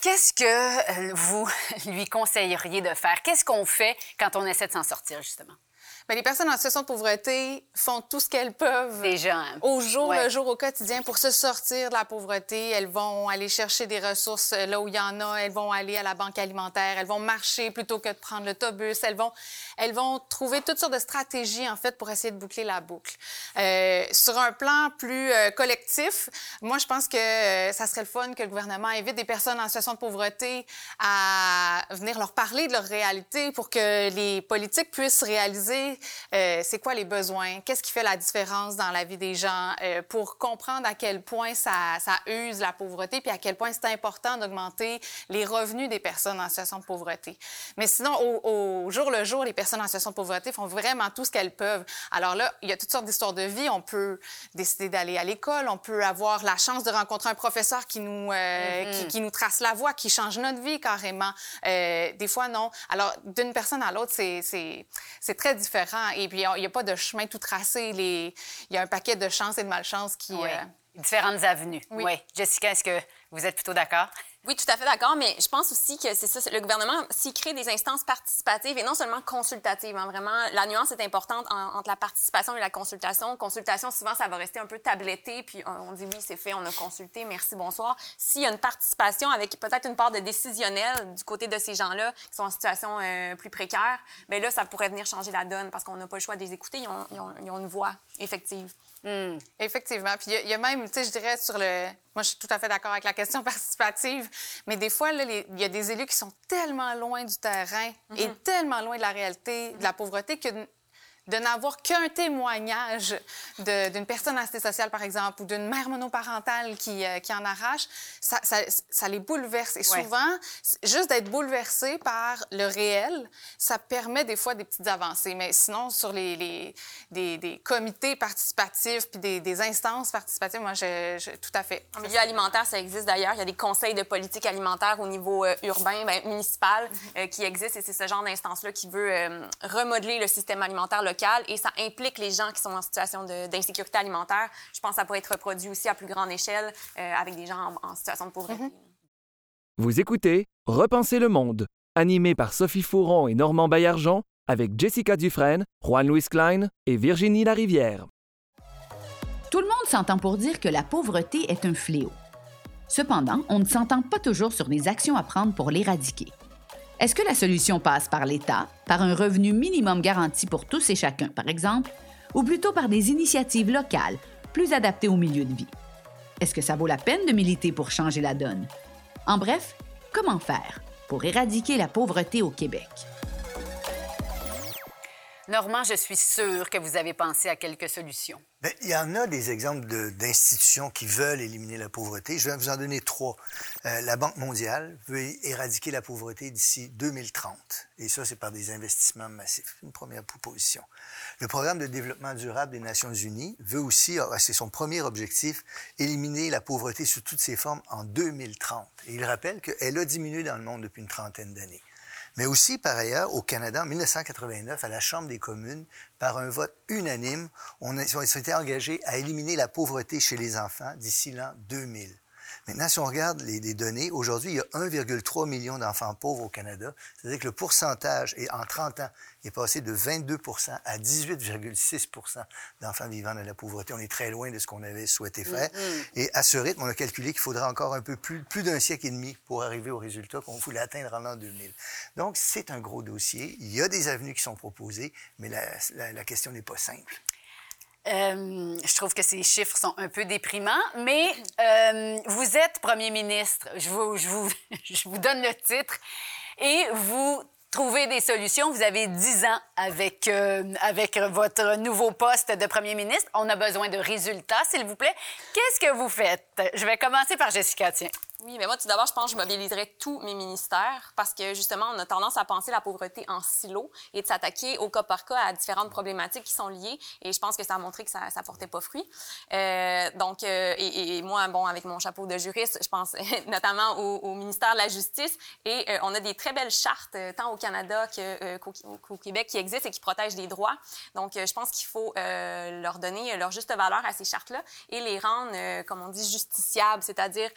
qu'est-ce que euh, vous lui conseilleriez de faire? Qu'est-ce qu'on fait quand on essaie de s'en sortir, justement? Mais les personnes en situation de pauvreté font tout ce qu'elles peuvent Déjà, hein. au jour le jour, au quotidien pour se sortir de la pauvreté. Elles vont aller chercher des ressources euh, là où il y en a. Elles vont aller à la banque alimentaire. Elles vont marcher plutôt que de prendre l'autobus. Elles vont, elles vont trouver toutes sortes de stratégies en fait pour essayer de boucler la boucle. Euh, sur un plan plus euh, collectif, moi je pense que euh, ça serait le fun que le gouvernement invite des personnes en situation de pauvreté à venir leur parler de leur réalité pour que les politiques puissent réaliser euh, c'est quoi les besoins, qu'est-ce qui fait la différence dans la vie des gens, euh, pour comprendre à quel point ça, ça, use la pauvreté, puis à quel point c'est important d'augmenter les revenus des personnes en situation de pauvreté? Mais sinon, au, au, jour le jour, les personnes en situation de pauvreté font vraiment tout ce qu'elles peuvent. Alors là, il y a toutes sortes d'histoires de vie. On peut décider d'aller à l'école, on peut avoir la chance de rencontrer un professeur qui nous, euh, mm-hmm. qui, qui, nous trace la voie, qui change notre vie carrément. Des fois, non. Alors, d'une personne à l'autre, c'est très différent. Et puis, il n'y a pas de chemin tout tracé. Les... Il y a un paquet de chance et de malchance qui... Oui. Euh, Différentes avenues. Oui. oui. Jessica, est-ce que vous êtes plutôt d'accord? Oui, tout à fait d'accord, mais je pense aussi que c'est ça, le gouvernement, s'il crée des instances participatives et non seulement consultatives, hein, vraiment, la nuance est importante entre la participation et la consultation. Consultation, souvent, ça va rester un peu tabletté, puis on dit oui, c'est fait, on a consulté, merci, bonsoir. S'il y a une participation avec peut-être une part de décisionnel du côté de ces gens-là qui sont en situation euh, plus précaire, bien là, ça pourrait venir changer la donne parce qu'on n'a pas le choix de les écouter, ils ont, une voix effective. Hmm. Effectivement. Puis il y, a même, tu sais, je dirais sur le. Moi, je suis tout à fait d'accord avec la question participative, mais des fois, il y a des élus qui sont tellement loin du terrain et mm-hmm. tellement loin de la réalité de la pauvreté que de n'avoir qu'un témoignage d'une personne assistée sociale, par exemple, ou d'une mère monoparentale qui, euh, qui en arrache, ça, ça, ça, les bouleverse. Et souvent, juste d'être bouleversé par le réel, ça permet des fois des petites avancées. Mais sinon, sur les, les des, des, comités participatifs puis des, des, instances participatives, moi, je, tout à fait. En milieu alimentaire, ça existe d'ailleurs. Il y a des conseils de politique alimentaire au niveau euh, urbain, ben, municipal, mm-hmm. euh, qui existent. Et c'est ce genre d'instance-là qui veut remodeler le système alimentaire local et ça implique les gens qui sont en situation d'insécurité alimentaire. Je pense que ça pourrait être reproduit aussi à plus grande échelle euh, avec des gens en, situation de pauvreté. Mhm. Vous écoutez Repenser le monde, animé par Sophie Fouron et Normand Baillargeon, avec Jessica Dufresne, Juan-Louis Klein et Virginie Larivière. Tout le monde s'entend pour dire que la pauvreté est un fléau. Cependant, on ne s'entend pas toujours sur des actions à prendre pour l'éradiquer. Est-ce que la solution passe par l'État, par un revenu minimum garanti pour tous et chacun, par exemple, ou plutôt par des initiatives locales plus adaptées au milieu de vie? Est-ce que ça vaut la peine de militer pour changer la donne? En bref, comment faire pour éradiquer la pauvreté au Québec? Normand, je suis sûre que vous avez pensé à quelques solutions. Bien, il y en a des exemples d'institutions qui veulent éliminer la pauvreté. Je vais vous en donner trois. Euh, la Banque mondiale veut éradiquer la pauvreté d'ici 2030. Et ça, c'est par des investissements massifs. Une première proposition. Le Programme de développement durable des Nations unies veut aussi, ah, c'est son premier objectif, éliminer la pauvreté sous toutes ses formes en 2030. Et il rappelle qu'elle a diminué dans le monde depuis une trentaine d'années. Mais aussi, par ailleurs, au Canada, en 1989, à la Chambre des communes, par un vote unanime, on, a, été engagés à éliminer la pauvreté chez les enfants d'ici l'an 2000. Maintenant, si on regarde les données, aujourd'hui, il y a 1,3 million d'enfants pauvres au Canada. C'est-à-dire que le pourcentage, est, en 30 ans, est passé de 22 à 18,6 d'enfants vivant dans la pauvreté. On est très loin de ce qu'on avait souhaité faire. Mm-hmm. Et à ce rythme, on a calculé qu'il faudra encore un peu plus, plus d'un siècle et demi pour arriver au résultat qu'on voulait atteindre en l'an 2000. Donc, c'est un gros dossier. Il y a des avenues qui sont proposées, mais la, la, la question n'est pas simple. Euh, je trouve que ces chiffres sont un peu déprimants, mais euh, vous êtes premier ministre. Je vous, je, vous, je vous donne le titre et vous trouvez des solutions. Vous avez 10 ans avec, euh, avec votre nouveau poste de premier ministre. On a besoin de résultats, s'il vous plaît. Qu'est-ce que vous faites? Je vais commencer par Jessica, tiens. Oui, mais moi, tout d'abord, je pense que je mobiliserais tous mes ministères parce que, justement, on a tendance à penser la pauvreté en silo et de s'attaquer au cas par cas à différentes problématiques qui sont liées. Et je pense que ça a montré que ça ne portait pas fruit. Euh, donc, euh, et, et, moi, bon, avec mon chapeau de juriste, je pense notamment au, au, ministère de la Justice. Et euh, on a des très belles chartes, euh, tant au Canada qu'au qu Québec, qui existent et qui protègent les droits. Donc, euh, je pense qu'il faut leur donner leur juste valeur à ces chartes-là et les rendre, comme on dit, justiciables, c'est-à-dire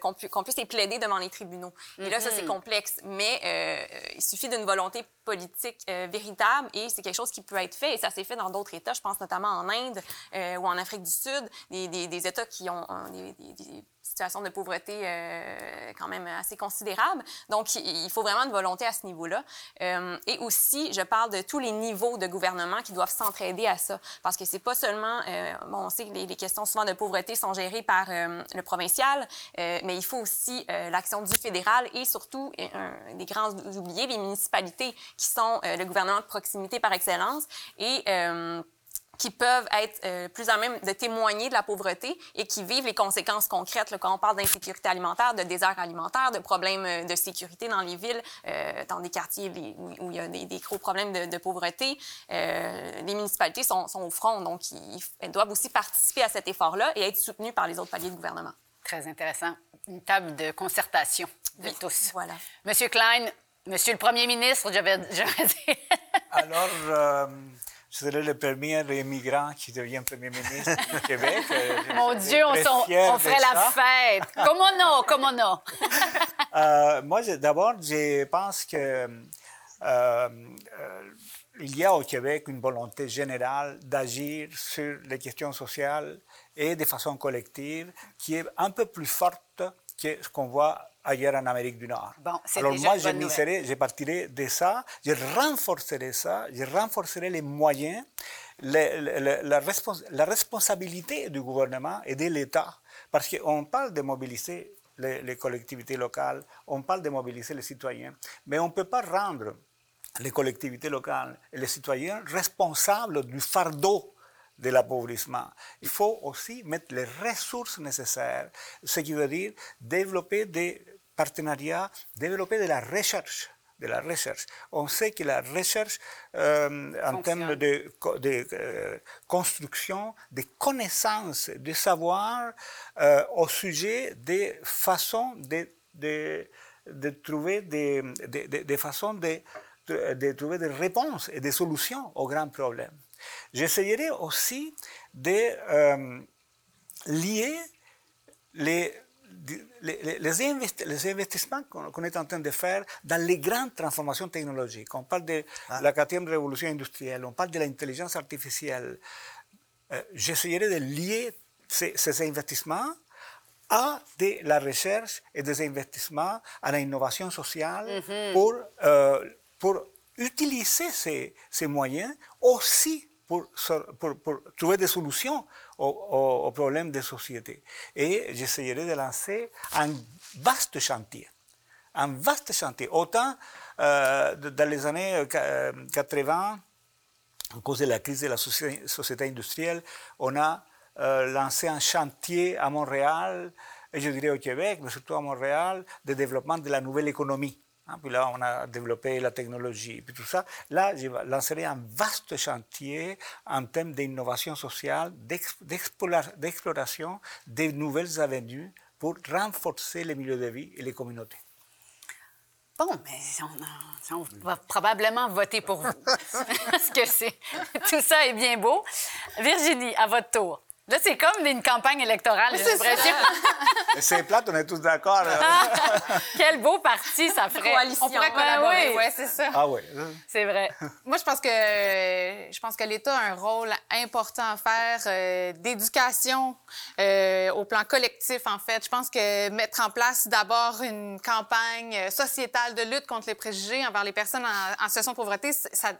qu'on puisse qu'on puisse les plaider devant les tribunaux. Et là, ça, c'est complexe, mais euh, il suffit d'une volonté politique euh, véritable et c'est quelque chose qui peut être fait et ça s'est fait dans d'autres États. Je pense notamment en Inde euh, ou en Afrique du Sud, des, des, des États qui ont des, des situation de pauvreté euh, quand même assez considérable. Donc, il faut vraiment une volonté à ce niveau-là. Euh, et aussi, je parle de tous les niveaux de gouvernement qui doivent s'entraider à ça. Parce que c'est pas seulement, euh, bon, on sait que les, les, questions souvent de pauvreté sont gérées par euh, le provincial, euh, mais il faut aussi euh, l'action du fédéral et surtout, un des grands oubliés, les municipalités qui sont le gouvernement de proximité par excellence. Et qui peuvent être euh, plus à même de témoigner de la pauvreté et qui vivent les conséquences concrètes quand on parle d'insécurité alimentaire, de désert alimentaire, de problèmes euh, de sécurité dans les villes, euh, dans des quartiers où, il y a des, gros problèmes de, pauvreté. Euh, les municipalités sont, au front, donc elles doivent aussi participer à cet effort-là et être soutenues par les autres paliers de gouvernement. Très intéressant. Une table de concertation de oui, tous. Voilà. Monsieur Klein, Monsieur le Premier ministre, je vais, je vais dire. Alors, euh, je serai le premier immigrant qui devient Premier ministre du Québec. Mon Dieu, on, on ferait la fête. Comment non? Comment non? euh, moi, d'abord, je pense que euh, euh, il y a au Québec une volonté générale d'agir sur les questions sociales et de façon collective qui est un peu plus forte que ce qu'on voit ailleurs en Amérique du Nord. Bon, Alors moi, je, serai, je partirai de ça, je renforcerai ça, je renforcerai les moyens, les, les, la, respons la, responsabilité du gouvernement et de l'État. Parce qu'on parle de mobiliser les, les, collectivités locales, on parle de mobiliser les citoyens, mais on ne peut pas rendre les collectivités locales et les citoyens responsables du fardeau de l'appauvrissement. Il faut aussi mettre les ressources nécessaires, ce qui veut dire développer des partenariats, développer de la recherche. De la recherche. On sait que la recherche, euh, en termes de, de euh, construction, de connaissances, de savoir euh, au sujet des façons de, de, de trouver des, des, des façons de, de, trouver des réponses et des solutions aux grands problèmes. J'essayerai aussi de euh, lier les, les, les, investi les investissements qu'on qu est en train de faire dans les grandes transformations technologiques. On parle de ah. la quatrième révolution industrielle, on parle de l'intelligence artificielle. Euh, J'essayerai de lier ces, ces investissements à de la recherche et des investissements à l'innovation sociale mm -hmm. pour, euh, pour utiliser ces, moyens aussi pour, trouver des solutions aux, problèmes des sociétés. Et j'essayerai de lancer un vaste chantier. Un vaste chantier. Autant euh, dans les années 80, à cause de la crise de la société, industrielle, on a euh, lancé un chantier à Montréal, et je dirais au Québec, mais surtout à Montréal, de développement de la nouvelle économie. Hein, puis là, on a développé la technologie, puis tout ça. Là, je lancerai un vaste chantier en termes d'innovation sociale, d'exploration des nouvelles avenues pour renforcer les milieux de vie et les communautés. Bon, mais on, on, va probablement voter pour vous. Parce que tout ça est bien beau. Virginie, à votre tour. Là, c'est comme une campagne électorale, j'ai l'impression. c'est plate, on est tous d'accord. Quel beau parti ça ferait. Coalition. On pourrait collaborer, oui. ouais, c'est ça. Ah oui. C'est vrai. Moi, je pense que je pense que l'État a un rôle important à faire euh, d'éducation euh, au plan collectif. En fait, je pense que mettre en place d'abord une campagne euh, sociétale de lutte contre les préjugés envers les personnes en, en situation de pauvreté, ça,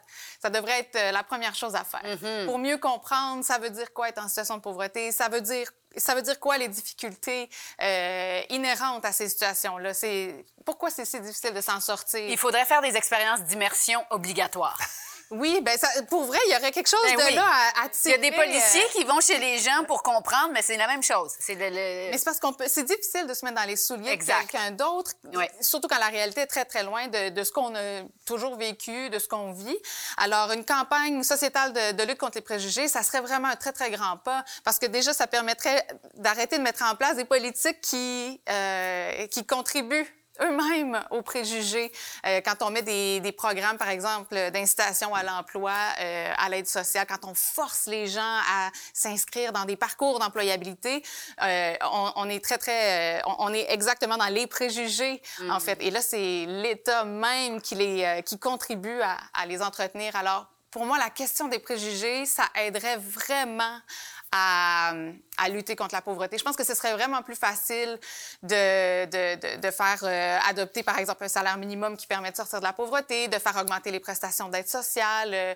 ça devrait être la première chose à faire. Pour mieux comprendre, ça veut dire quoi être en situation de pauvreté? Ça veut dire ça veut dire quoi les difficultés euh, inhérentes à ces situations-là? C'est pourquoi c'est si difficile de s'en sortir? Il faudrait faire des expériences d'immersion obligatoires. Oui, ben ça, pour vrai, il y aurait quelque chose Ben de oui. là à, à Il y a des tirer, policiers euh, qui vont chez les gens pour comprendre, mais c'est la même chose. C'est le, le- Mais c'est parce qu'on peut. C'est difficile de se mettre dans les souliers de quelqu'un d'autre, surtout quand la réalité est très, très loin de, de ce qu'on a toujours vécu, de ce qu'on vit. Alors, une campagne sociétale de, de lutte contre les préjugés, ça serait vraiment un très, très grand pas, parce que déjà, ça permettrait d'arrêter de mettre en place des politiques qui, euh, qui contribuent eux-mêmes aux préjugés. Euh, quand on met des, des programmes, par exemple, d'incitation à l'emploi, euh, à l'aide sociale, quand on force les gens à s'inscrire dans des parcours d'employabilité, euh, on, on est très, très... on, est exactement dans les préjugés, en fait. Et là, c'est l'État même qui, les, qui contribue à, à les entretenir. Alors, pour moi, la question des préjugés, ça aiderait vraiment à, à lutter contre la pauvreté. Je pense que ce serait vraiment plus facile de, de, de, faire euh, adopter, par exemple, un salaire minimum qui permet de sortir de la pauvreté, de faire augmenter les prestations d'aide sociale. Euh,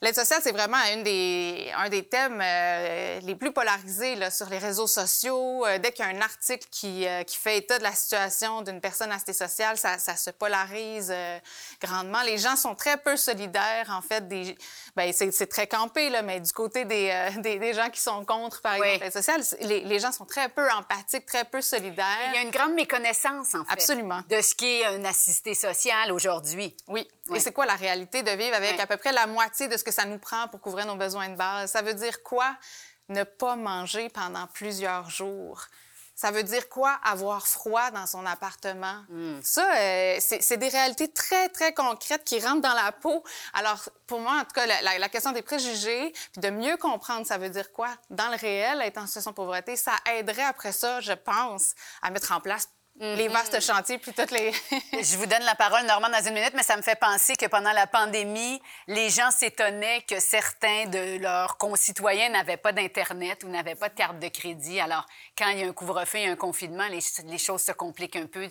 L'aide sociale, c'est vraiment une des, un des thèmes euh, les plus polarisés là, sur les réseaux sociaux. Dès qu'il y a un article qui, qui fait état de la situation d'une personne assistée sociale, ça, se polarise grandement. Les gens sont très peu solidaires, en fait. Des, ben, c'est très campé, là, mais du côté des, des, des gens qui sont contre, par exemple, les, les gens sont très peu empathiques, très peu solidaires. Il y a une grande méconnaissance, en fait. Absolument. De ce qu'est un assisté social aujourd'hui. Oui. Oui. Et c'est quoi la réalité de vivre avec Oui. à peu près la moitié de ce que ça nous prend pour couvrir nos besoins de base? Ça veut dire quoi ne pas manger pendant plusieurs jours? Ça veut dire quoi avoir froid dans son appartement? Ça, euh, c'est des réalités très, très concrètes qui rentrent dans la peau. Alors, pour moi, en tout cas, la, la- la question des préjugés, puis de mieux comprendre ça veut dire quoi? Dans le réel, être en situation de pauvreté, ça aiderait après ça, je pense, à mettre en place les vastes chantiers, puis toutes les... Je vous donne la parole, Normand, dans une minute, mais ça me fait penser que pendant la pandémie, les gens s'étonnaient que certains de leurs concitoyens n'avaient pas d'Internet ou n'avaient pas de carte de crédit. Alors, quand il y a un couvre-feu et un confinement, les, les choses se compliquent un peu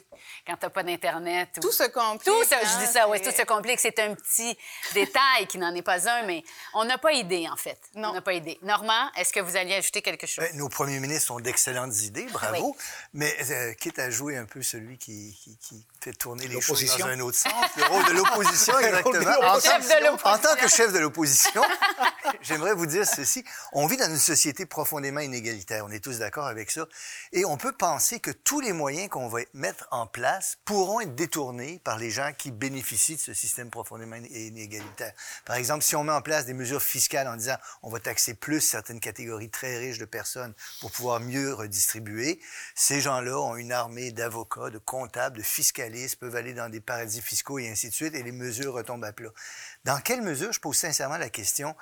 quand tu n'as pas d'Internet. ou- Tout se complique. Tout ça, je hein, dis ça, oui, tout se complique. C'est un petit détail qui n'en est pas un, mais on n'a pas idée, en fait. Non. On n'a pas idée. Normand, est-ce que vous alliez ajouter quelque chose? Ben, nos premiers ministres ont d'excellentes idées, bravo. Mais euh, quitte à jouer un peu celui qui, qui- qui fait tourner les choses dans un autre sens, le rôle de l'opposition, Le rôle de exactement. En tant, Chef de l'opposition. en tant que chef de l'opposition, j'aimerais vous dire ceci. On vit dans une société profondément inégalitaire. On est tous d'accord avec ça. Et on peut penser que tous les moyens qu'on va mettre en place pourront être détournés par les gens qui bénéficient de ce système profondément inégalitaire. Par exemple, si on met en place des mesures fiscales en disant on va taxer plus certaines catégories très riches de personnes pour pouvoir mieux redistribuer, ces gens-là ont une armée d'avocats, de comptables, de fiscalistes, peuvent aller dans des paradis fiscaux et ainsi de suite, et les mesures retombent à plat. Dans quelle mesure, je pose sincèrement la question,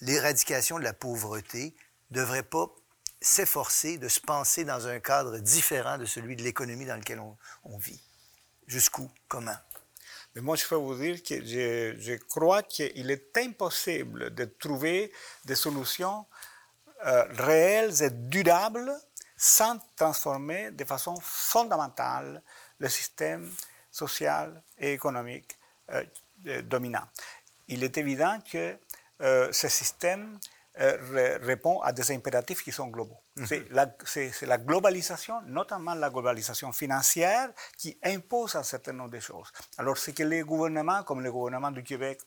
l'éradication de la pauvreté devrait pas s'efforcer de se penser dans un cadre différent de celui de l'économie dans lequel on, on vit? Jusqu'où? Comment? Mais moi, je peux vous dire que je, je crois qu'il est impossible de trouver des solutions euh, réelles et durables sans transformer de façon fondamentale le système social et économique euh, euh, dominant. Il est évident que euh, ce système euh, ré- répond à des impératifs qui sont globaux. C'est la, c'est- c'est la globalisation, notamment la globalisation financière, qui impose un certain nombre de choses. Alors, c'est que les gouvernements, comme le gouvernement du Québec,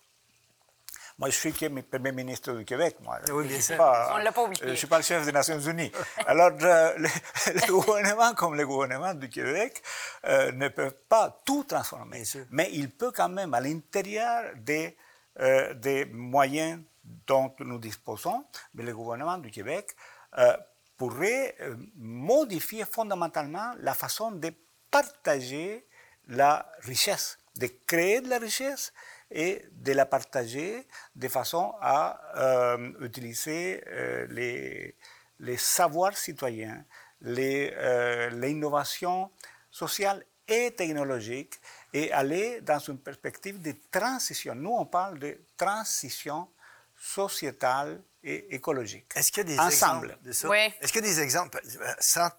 moi, je suis Premier ministre du Québec. Moi. Oui, bien je suis sûr. pas- On l'a pas oublié. euh, Je ne suis pas le chef des Nations Unies. Alors, euh, le, le gouvernement, comme le gouvernement du Québec, euh, ne peut pas tout transformer. Mais il peut quand même, à l'intérieur des, euh, des moyens dont nous disposons, mais le gouvernement du Québec pourrait modifier fondamentalement la façon de partager la richesse, de créer de la richesse et de la partager de façon à euh, utiliser euh, les, les savoirs citoyens, euh, l'innovation sociale et technologique et aller dans une perspective de transition. Nous, on parle de transition sociétale et écologique. Est-ce qu'il y a des Ensemble. exemples de ça? Oui. Est-ce qu'il y a des exemples, sans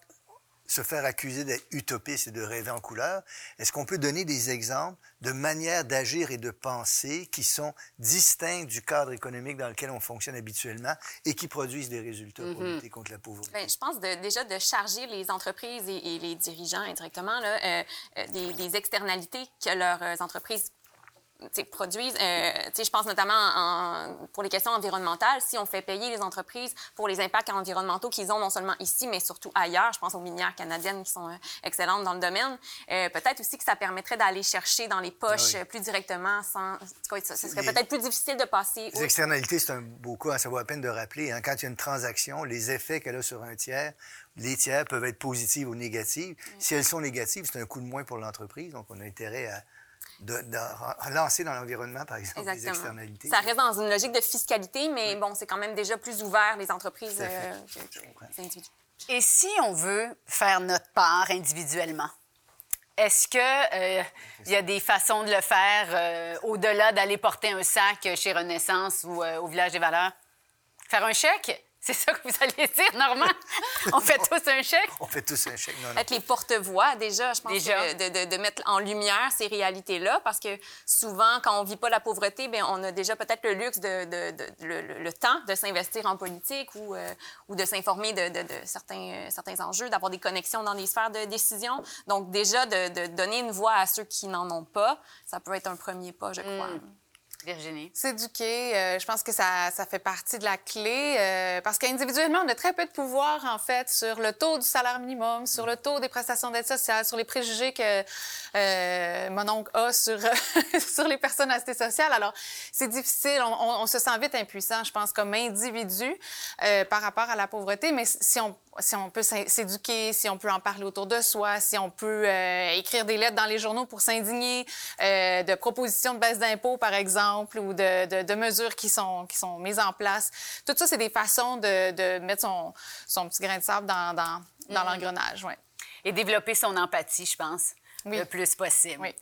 se faire accuser d'être utopiste et de rêver en couleur, est-ce qu'on peut donner des exemples de manières d'agir et de penser qui sont distinctes du cadre économique dans lequel on fonctionne habituellement et qui produisent des résultats pour lutter contre la pauvreté? Bien, je pense de- déjà de charger les entreprises et, et les dirigeants indirectement là, euh, euh, des, des externalités que leurs entreprises produisent. Euh, je pense notamment en- pour les questions environnementales. Si on fait payer les entreprises pour les impacts environnementaux qu'ils ont non seulement ici, mais surtout ailleurs, je pense aux minières canadiennes qui sont euh, excellentes dans le domaine, euh, peut-être aussi que ça permettrait d'aller chercher dans les poches oui. euh, plus directement sans... en tout cas, ça, ça serait Les- peut-être plus difficile de passer... Les externalités, c'est un beau cas, ça vaut la peine de rappeler. hein. Quand il y a une transaction, les effets qu'elle a sur un tiers, les tiers peuvent être positifs ou négatifs. Si elles sont négatives, c'est un coup de moins pour l'entreprise, donc on a intérêt à de, de relancer dans l'environnement, par exemple, des Exactement. externalités. Ça reste dans une logique de fiscalité, mais bon, c'est quand même déjà plus ouvert, les entreprises, euh, que- que les individus. Et si on veut faire notre part individuellement, est-ce que il y a des façons de le faire euh, au-delà d'aller porter un sac chez Renaissance ou euh, au Village des Valeurs? Faire un chèque? C'est ça que vous allez dire, Normand? on fait tous un chèque? On fait tous un chèque. Non, non. Être les porte-voix, déjà, je pense Déjà. que de, de- de mettre en lumière ces réalités-là, parce que souvent, quand on vit pas la pauvreté, bien, on a déjà peut-être le luxe de, de- de- le, le- le temps de s'investir en politique ou, euh, ou de s'informer de, de- de certains, euh, certains enjeux, d'avoir des connexions dans des sphères de décision. Donc, déjà, de, de donner une voix à ceux qui n'en ont pas, ça peut être un premier pas, je crois. S'éduquer, euh, je pense que ça, ça fait partie de la clé euh, parce qu'individuellement, on a très peu de pouvoir, en fait, sur le taux du salaire minimum, sur le taux des prestations d'aide sociale, sur les préjugés que euh, mon oncle a sur, sur les personnes assistées sociales. Alors, c'est difficile. On, on- se sent vite impuissant, je pense, comme individu euh, par rapport à la pauvreté. Mais si on, si on peut s'éduquer, si on peut en parler autour de soi, si on peut écrire des lettres dans les journaux pour s'indigner de propositions de baisse d'impôts, par exemple, ou de, de- de mesures qui sont, qui sont mises en place. Tout ça, c'est des façons de, de mettre son, son petit grain de sable dans, dans, dans l'engrenage. Ouais. Et développer son empathie, je pense, Oui. le plus possible. Oui.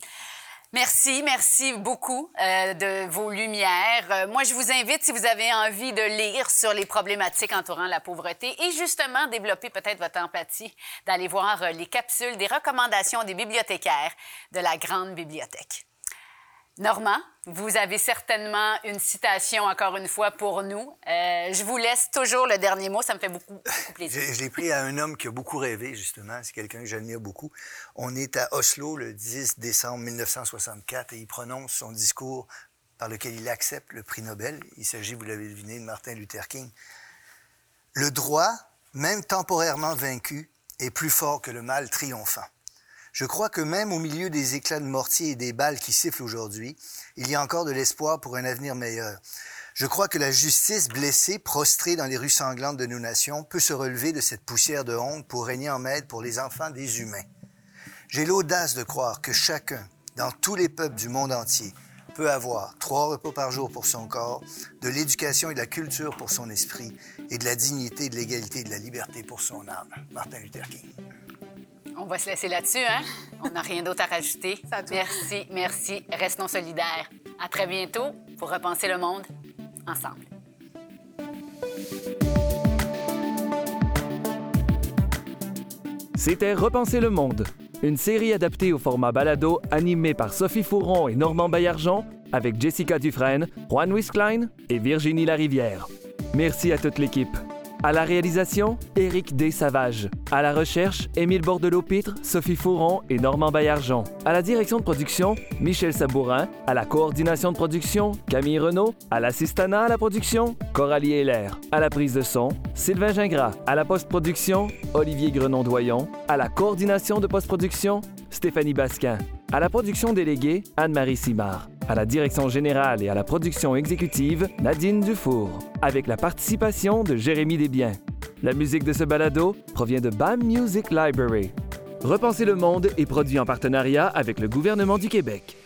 Merci, merci beaucoup euh, de vos lumières. Euh, moi, je vous invite, si vous avez envie de lire sur les problématiques entourant la pauvreté et justement développer peut-être votre empathie, d'aller voir euh, les capsules des recommandations des bibliothécaires de la Grande Bibliothèque. Normand, vous avez certainement une citation, encore une fois, pour nous. Euh, je vous laisse toujours le dernier mot, ça me fait beaucoup, beaucoup plaisir. Je, je l'ai pris à un homme qui a beaucoup rêvé, justement. C'est quelqu'un que j'admire beaucoup. On est à Oslo le 10 décembre 1964 et il prononce son discours par lequel il accepte le prix Nobel. Il s'agit, vous l'avez deviné, de Martin Luther King. Le droit, même temporairement vaincu, est plus fort que le mal triomphant. Je crois que même au milieu des éclats de mortier et des balles qui sifflent aujourd'hui, il y a encore de l'espoir pour un avenir meilleur. Je crois que la justice blessée, prostrée dans les rues sanglantes de nos nations, peut se relever de cette poussière de honte pour régner en maître pour les enfants des humains. J'ai l'audace de croire que chacun, dans tous les peuples du monde entier, peut avoir trois repas par jour pour son corps, de l'éducation et de la culture pour son esprit, et de la dignité, de l'égalité et de la liberté pour son âme. Martin Luther King. On va se laisser là-dessus, hein? On n'a rien d'autre à rajouter. Ça tout. Merci, merci. Restons solidaires. À très bientôt pour repenser le monde ensemble. C'était Repenser le monde, une série adaptée au format balado animée par Sophie Fouron et Normand Baillargeon avec Jessica Dufresne, Juan Wisklein et Virginie Larivière. Merci à toute l'équipe. À la réalisation, Éric D. Savage. À la recherche, Émile Bordelot-Pitre, Sophie Fouron et Normand Baillargeon. À la direction de production, Michel Sabourin. À la coordination de production, Camille Renaud. À l'assistanat à la production, Coralie Heller. À la prise de son, Sylvain Gingras. À la post-production, Olivier Grenon-Doyon. À la coordination de post-production, Stéphanie Basquin. À la production déléguée, Anne-Marie Simard. À la direction générale et à la production exécutive, Nadine Dufour. Avec la participation de Jérémy Desbiens. La musique de ce balado provient de BAM Music Library. Repenser le monde est produit en partenariat avec le gouvernement du Québec.